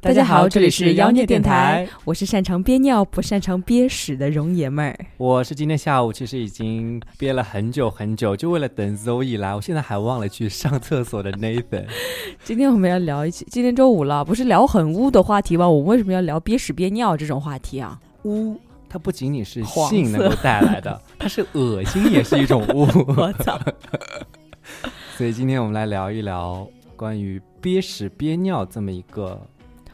大家好，这里是妖孽电台，我是擅长憋尿不擅长憋屎的容爷们儿。我是今天下午其实已经憋了很久很久，就为了等 Zoe 来，我现在还忘了去上厕所的 Nathan。今天我们要聊一期，今天周五了，不是聊很污的话题吗？我们为什么要聊憋屎憋尿这种话题啊？污，它不仅仅是性能够带来的，它是恶心也是一种污。我操！所以今天我们来聊一聊关于憋屎憋尿这么一个。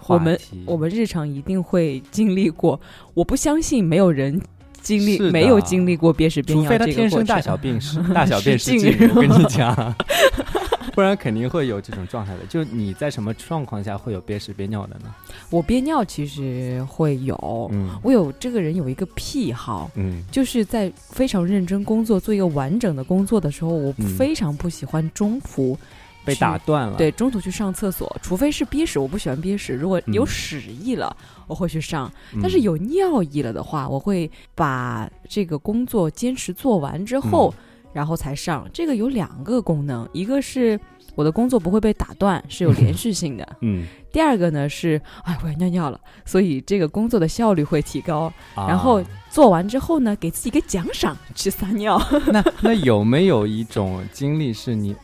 我们我们日常一定会经历过，我不相信没有人经历没有经历过憋屎憋尿，除非他天生大小便是 大小便失禁，我跟你讲，不然肯定会有这种状态的。就你在什么状况下会有憋屎憋尿的呢？我憋尿其实会有，嗯，我有这个人有一个癖好，嗯，就是在非常认真工作做一个完整的工作的时候，我非常不喜欢中途。被打断了，对，中途去上厕所，除非是憋屎，我不喜欢憋屎。如果有屎意了，我会去上；但是有尿意了的话，我会把这个工作坚持做完之后，然后才上。这个有两个功能，一个是我的工作不会被打断，是有连续性的。嗯。第二个呢是，哎，我要尿尿了，所以这个工作的效率会提高。然后做完之后呢，给自己一个奖赏，去撒尿。那那有没有一种经历是你？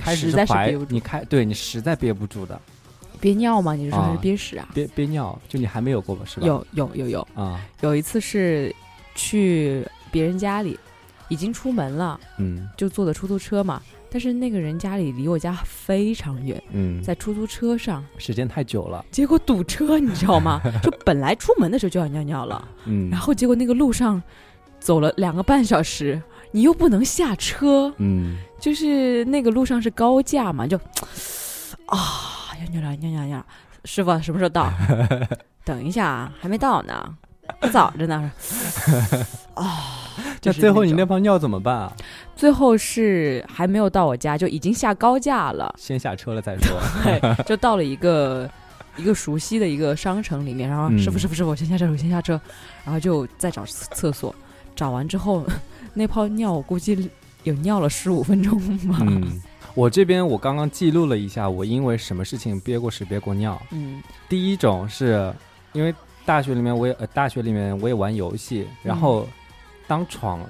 开始怀你开对你实在憋不住的，憋尿吗？你是说还是憋屎啊？憋憋尿，就你还没有过吧？是吧？有有有有啊！有一次是去别人家里，已经出门了，嗯，就坐的出租车嘛。但是那个人家里离我家非常远，嗯，在出租车上时间太久了，结果堵车，你知道吗？就本来出门的时候就要尿尿了，嗯，然后结果那个路上走了两个半小时。你又不能下车，嗯，就是那个路上是高架嘛，就啊，要尿尿尿尿尿，师傅什么时候到？等一下啊，还没到呢，还早着呢。啊，那最后你那泡尿怎么办啊？最后是还没有到我家，就已经下高架了，先下车了再说。对，就到了一个一个熟悉的一个商城里面，然后师傅师傅师傅，先下车，我先下车，然后就再找厕所，找完之后。那泡尿我估计有尿了十五分钟吧。嗯，我这边我刚刚记录了一下，我因为什么事情憋过屎憋过尿。嗯，第一种是因为大学里面我也呃大学里面我也玩游戏，然后当闯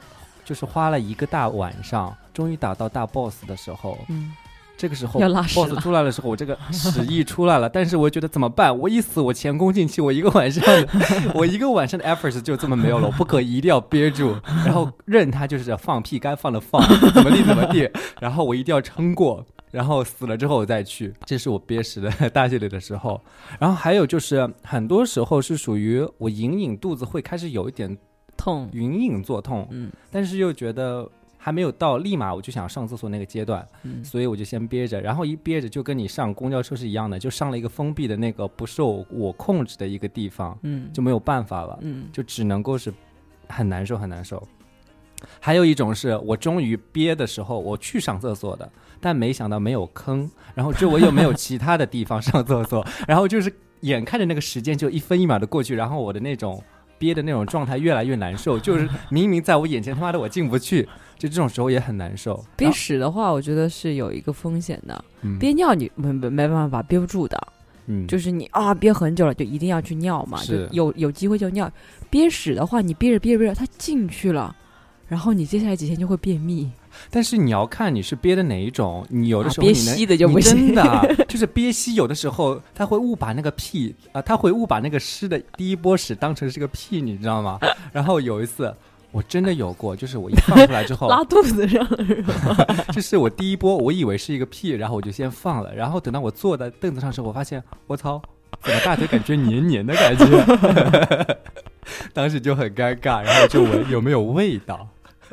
就是花了一个大晚上，终于打到大 boss 的时候。嗯。这个时候，boss 出来的时候，我这个屎意出来了，但是我觉得怎么办？我一死，我前功尽弃，我一个晚上，我一个晚上的 efforts 就这么没有了，我不可，一定要憋住，然后任他就是放屁，该放的放，怎么地怎么地，然后我一定要撑过，然后死了之后我再去，这是我憋屎的大学里的时候。然后还有就是很多时候是属于我隐隐肚子会开始有一点痛，隐隐作痛，嗯，但是又觉得。还没有到立马我就想上厕所那个阶段，所以我就先憋着，然后一憋着就跟你上公交车是一样的，就上了一个封闭的那个不受我控制的一个地方，嗯，就没有办法了，嗯，就只能够是很难受很难受。还有一种是我终于憋的时候我去上厕所的，但没想到没有坑，然后周围又没有其他的地方上厕所，然后就是眼看着那个时间就一分一秒的过去，然后我的那种憋的那种状态越来越难受，就是 明明在我眼前他妈的我进不去。就这种时候也很难受。憋屎的话，我觉得是有一个风险的。憋尿你没没没办法憋不住的。嗯，就是你啊憋很久了，就一定要去尿嘛。就有有机会就尿。憋屎的话，你憋着憋着憋着，它进去了，然后你接下来几天就会便秘。但是你要看你是憋的哪一种，你有的时候憋稀的就不行。真的 就是憋稀，有的时候他会误把那个屁啊，他会误把那个湿的第一波屎当成是个屁，你知道吗？然后有一次。我真的有过，就是我一放出来之后 拉肚子上了？就是我第一波，我以为是一个屁，然后我就先放了，然后等到我坐在凳子上时，候，我发现我操，怎么大腿感觉黏黏的感觉？当时就很尴尬，然后就闻有没有味道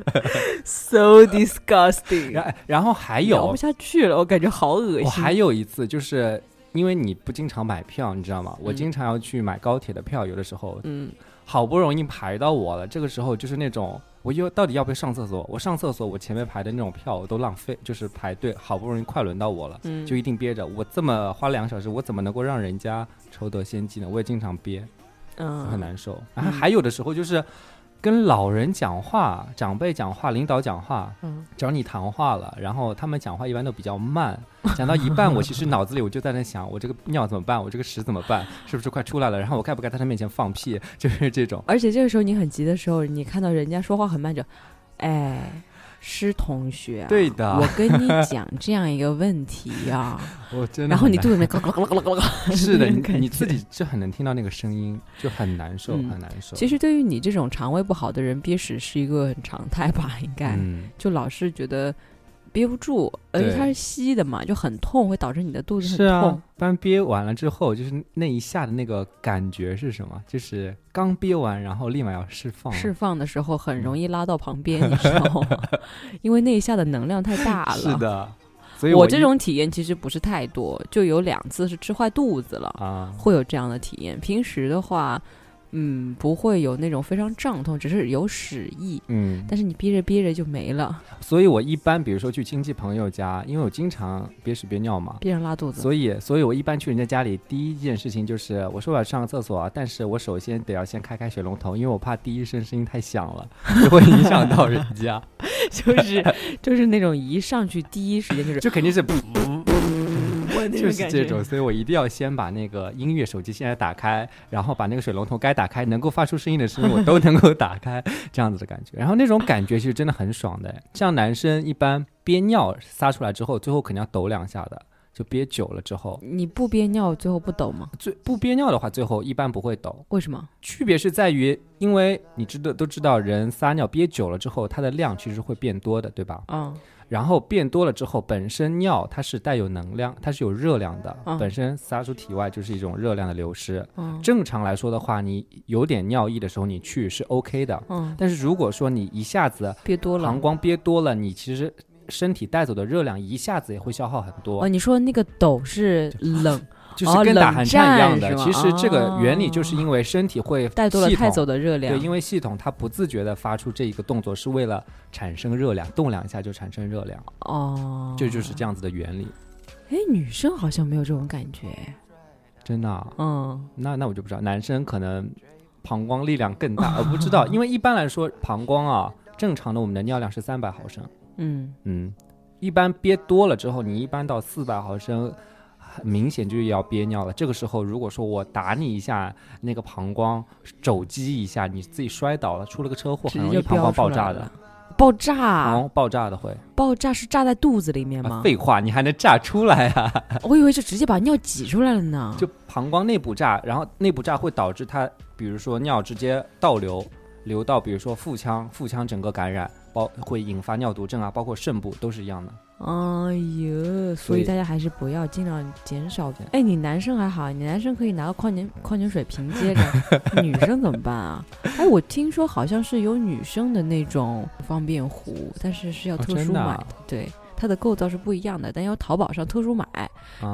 so disgusting。然然后还有聊不下去了，我感觉好恶心。我还有一次，就是因为你不经常买票，你知道吗？我经常要去买高铁的票，有的时候，嗯。好不容易排到我了，这个时候就是那种，我又到底要不要上厕所？我上厕所，我前面排的那种票我都浪费，就是排队，好不容易快轮到我了，就一定憋着。我这么花两个小时，我怎么能够让人家抽得先机呢？我也经常憋，嗯，很难受。然后还有的时候就是，跟老人讲话、长辈讲话、领导讲话，嗯，找你谈话了，然后他们讲话一般都比较慢，讲到一半，我其实脑子里我就在那想，我这个尿怎么办？我这个屎怎么办？是不是快出来了？然后我该不该在他面前放屁？就是这种。而且这个时候你很急的时候，你看到人家说话很慢，就，哎。施同学，对的，我跟你讲这样一个问题呀，我真的，然后你肚子里面咯咯咯咯咯咯，是的，你你自己就很能听到那个声音，就很难受，很难受。其实对于你这种肠胃不好的人，憋屎是一个很常态吧？应该，就老是觉得。憋不住，而且它是吸的嘛，就很痛，会导致你的肚子很痛。不然憋完了之后，就是那一下的那个感觉是什么？就是刚憋完，然后立马要释放。释放的时候很容易拉到旁边，你知道吗？因为那一下的能量太大了。是的，所以我这种体验其实不是太多，就有两次是吃坏肚子了啊，会有这样的体验。平时的话。嗯，不会有那种非常胀痛，只是有屎意。嗯，但是你憋着憋着就没了。所以我一般，比如说去亲戚朋友家，因为我经常憋屎憋尿嘛，憋着拉肚子。所以，所以我一般去人家家里，第一件事情就是我说我要上个厕所，但是我首先得要先开开水龙头，因为我怕第一声声音太响了，就会影响到人家。就是就是那种一上去第一时间就是，就肯定是。就是这种，所以我一定要先把那个音乐手机现在打开，然后把那个水龙头该打开，能够发出声音的声音我都 能够打开，这样子的感觉。然后那种感觉其实真的很爽的。像男生一般憋尿撒出来之后，最后肯定要抖两下的，就憋久了之后。你不憋尿最后不抖吗？最不憋尿的话，最后一般不会抖。为什么？区别是在于，因为你知道都知道，人撒尿憋久了之后，它的量其实会变多的，对吧？嗯。然后变多了之后，本身尿它是带有能量，它是有热量的，本身撒出体外就是一种热量的流失。正常来说的话，你有点尿意的时候你去是 OK 的。但是如果说你一下子憋多了，膀胱憋多了，你其实身体带走的热量一下子也会消耗很多。哦，你说那个抖是冷。就是跟打寒战一样的，其实这个原理就是因为身体会带多了太走的热量，对，因为系统它不自觉的发出这一个动作，是为了产生热量，动两下就产生热量。哦，这就是这样子的原理。哎，女生好像没有这种感觉，真的？啊嗯，那那我就不知道，男生可能膀胱力量更大，我不知道，因为一般来说膀胱啊，正常的我们的尿量是三百毫升，嗯嗯，一般憋多了之后，你一般到四百毫升。明显就要憋尿了。这个时候，如果说我打你一下，那个膀胱肘击一下，你自己摔倒了，出了个车祸，很容易膀胱爆炸的。爆炸？哦，爆炸的会。爆炸是炸在肚子里面吗？废话，你还能炸出来啊？我以为是直接把尿挤出来了呢。就膀胱内部炸，然后内部炸会导致它，比如说尿直接倒流，流到比如说腹腔，腹腔整个感染，包会引发尿毒症啊，包括肾部都是一样的。哎呦，所以大家还是不要尽量减少。哎，你男生还好，你男生可以拿个矿泉矿泉水瓶接着，女生怎么办啊？哎，我听说好像是有女生的那种方便壶，但是是要特殊买的，对，它的构造是不一样的，但要淘宝上特殊买。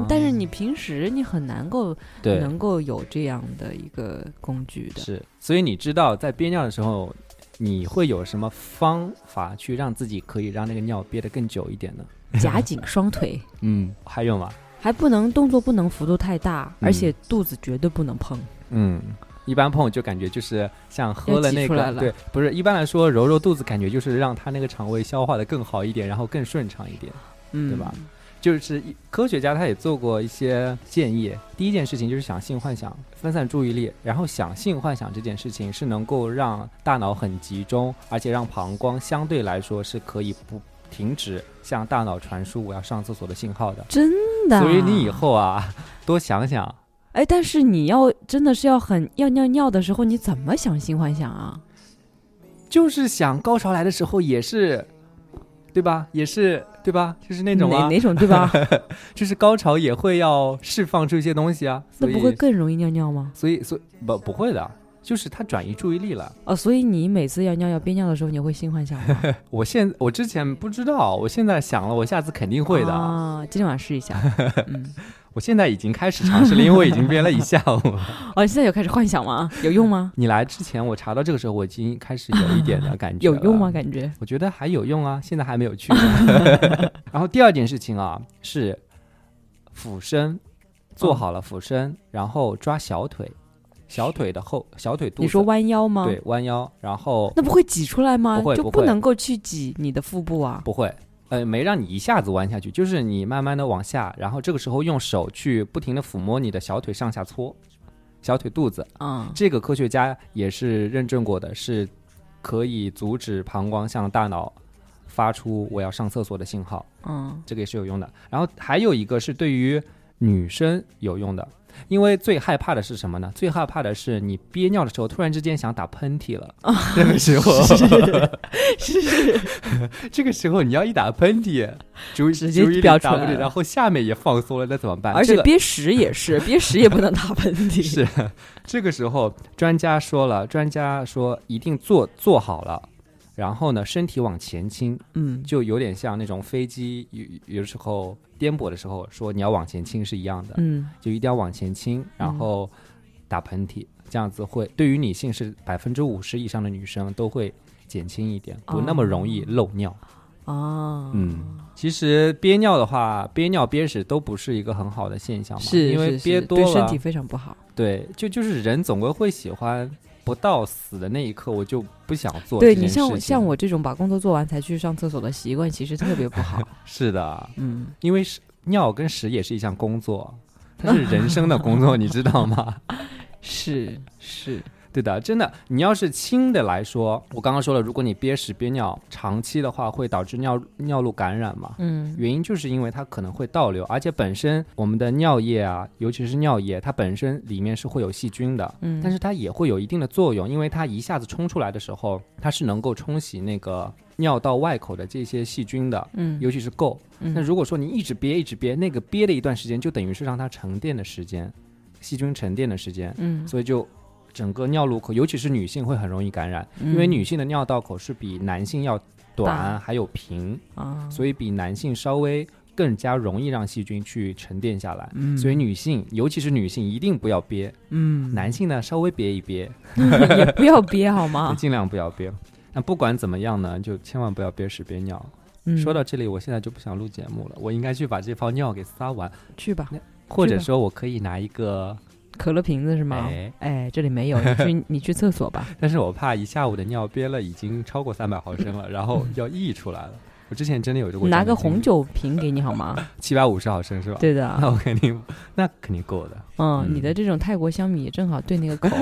但是你平时你很难够能够有这样的一个工具的。是，所以你知道在憋尿的时候。你会有什么方法去让自己可以让那个尿憋得更久一点呢？夹紧双腿。嗯，还有吗？还不能动作不能幅度太大，而且肚子绝对不能碰。嗯，一般碰就感觉就是像喝了那个，对，不是一般来说揉揉肚子，感觉就是让他那个肠胃消化的更好一点，然后更顺畅一点，嗯，对吧？就是科学家他也做过一些建议。第一件事情就是想性幻想，分散注意力。然后想性幻想这件事情是能够让大脑很集中，而且让膀胱相对来说是可以不停止向大脑传输我要上厕所的信号的。真的。所以你以后啊，多想想。哎，但是你要真的是要很要尿尿的时候，你怎么想性幻想啊？就是想高潮来的时候也是。对吧？也是对吧？就是那种哪哪种对吧？就是高潮也会要释放出一些东西啊。那不会更容易尿尿吗？所以，所以不不会的，就是他转移注意力了。哦，所以你每次要尿要憋尿的时候，你会性幻想吗？我现我之前不知道，我现在想了，我下次肯定会的。啊，今天晚上试一下。嗯。我现在已经开始尝试了，因为我已经编了一下午。哦，现在有开始幻想吗？有用吗？你来之前，我查到这个时候，我已经开始有一点的感觉。有用吗？感觉？我觉得还有用啊，现在还没有去。然后第二件事情啊，是俯身，做好了俯身，然后抓小腿，小腿的后小腿肚子。你说弯腰吗？对，弯腰，然后那不会挤出来吗？不会，就不能够去挤你的腹部啊。不会，呃，没让你一下子弯下去，就是你慢慢的往下，然后这个时候用手去不停的抚摸你的小腿上下搓，小腿肚子。嗯，这个科学家也是认证过的，是可以阻止膀胱向大脑发出我要上厕所的信号。嗯，这个也是有用的。然后还有一个是对于女生有用的。因为最害怕的是什么呢？最害怕的是你憋尿的时候，突然之间想打喷嚏了。这个时候是 是，这个时候你要一打喷嚏，就直接飙出来，然后下面也放松了，那怎么办？而且憋屎也是，憋屎也不能打喷嚏。是，这个时候专家说了，专家说一定做做好了。然后呢，身体往前倾，嗯，就有点像那种飞机有有时候颠簸的时候，说你要往前倾是一样的，嗯，就一定要往前倾，然后打喷嚏，这样子会对于女性是百分之五十以上的女生都会减轻一点，不那么容易漏尿。哦，嗯，其实憋尿的话，憋尿憋屎都不是一个很好的现象嘛，是因为憋多了对身体非常不好。对，就就是人总归会喜欢。不到死的那一刻，我就不想做。对你像像我这种把工作做完才去上厕所的习惯，其实特别不好。是的，嗯，因为屎尿跟屎也是一项工作，它是 人生的工作，你知道吗？是是。对的，真的，你要是轻的来说，我刚刚说了，如果你憋屎憋尿长期的话，会导致尿尿路感染嘛？嗯，原因就是因为它可能会倒流，而且本身我们的尿液啊，尤其是尿液，它本身里面是会有细菌的，嗯，但是它也会有一定的作用，因为它一下子冲出来的时候，它是能够冲洗那个尿道外口的这些细菌的，嗯，尤其是垢。那如果说你一直憋一直憋，那个憋的一段时间，就等于是让它沉淀的时间，细菌沉淀的时间，嗯，所以就。整个尿路口，尤其是女性会很容易感染，因为女性的尿道口是比男性要短，还有平，所以比男性稍微更加容易让细菌去沉淀下来。所以女性，尤其是女性，一定不要憋。嗯，男性呢，稍微憋一憋，也不要憋好吗？尽量不要憋。那不管怎么样呢，就千万不要憋屎憋尿。说到这里，我现在就不想录节目了，我应该去把这泡尿给撒完。去吧，或者说我可以拿一个。可乐瓶子是吗？哎，这里没有，你去你去厕所吧。但是我怕一下午的尿憋了已经超过三百毫升了，然后要溢出来了。我之前真的有这个。拿个红酒瓶给你好吗？七百五十毫升是吧？对的。那我肯定，那肯定够的。嗯，你的这种泰国香米正好对那个口。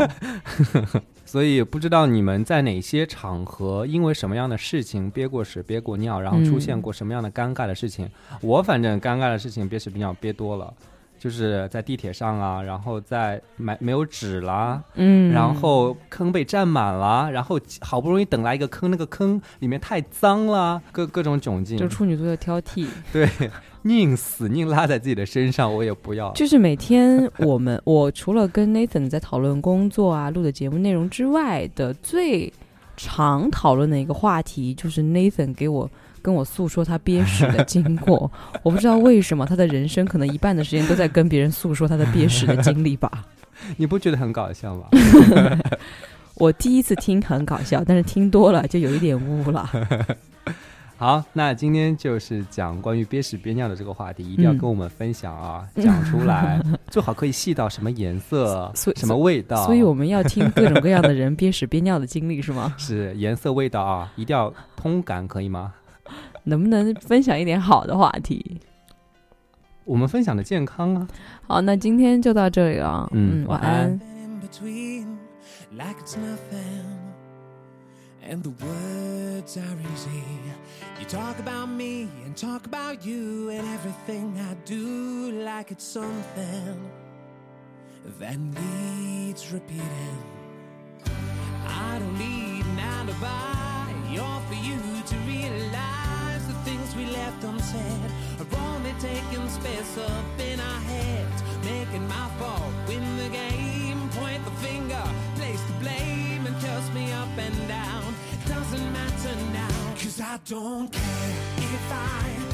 所以不知道你们在哪些场合，因为什么样的事情憋过屎、憋过尿，然后出现过什么样的尴尬的事情？我反正尴尬的事情憋屎憋尿憋多了。就是在地铁上啊，然后在买没有纸啦，嗯，然后坑被占满了，然后好不容易等来一个坑，那个坑里面太脏了，各各种窘境。就处女座的挑剔，对，宁死宁拉在自己的身上，我也不要。就是每天我们，我除了跟 Nathan 在讨论工作啊、录的节目内容之外的最常讨论的一个话题，就是 Nathan 给我。跟我诉说他憋屎的经过，我不知道为什么他的人生可能一半的时间都在跟别人诉说他的憋屎的经历吧？你不觉得很搞笑吗？我第一次听很搞笑，但是听多了就有一点污了。好，那今天就是讲关于憋屎憋尿的这个话题，一定要跟我们分享啊，讲出来，最好可以细到什么颜色、什么味道。所以我们要听各种各样的人憋屎憋尿的经历是吗？是颜色、味道啊，一定要通感，可以吗？能不能分享一点好的话题？我们分享的健康啊。好，那今天就到这里了。嗯，晚安。We left unsaid are only taking space up in our heads, making my fault win the game. Point the finger, place the blame, and curse me up and down. It doesn't matter now, cause I don't care if I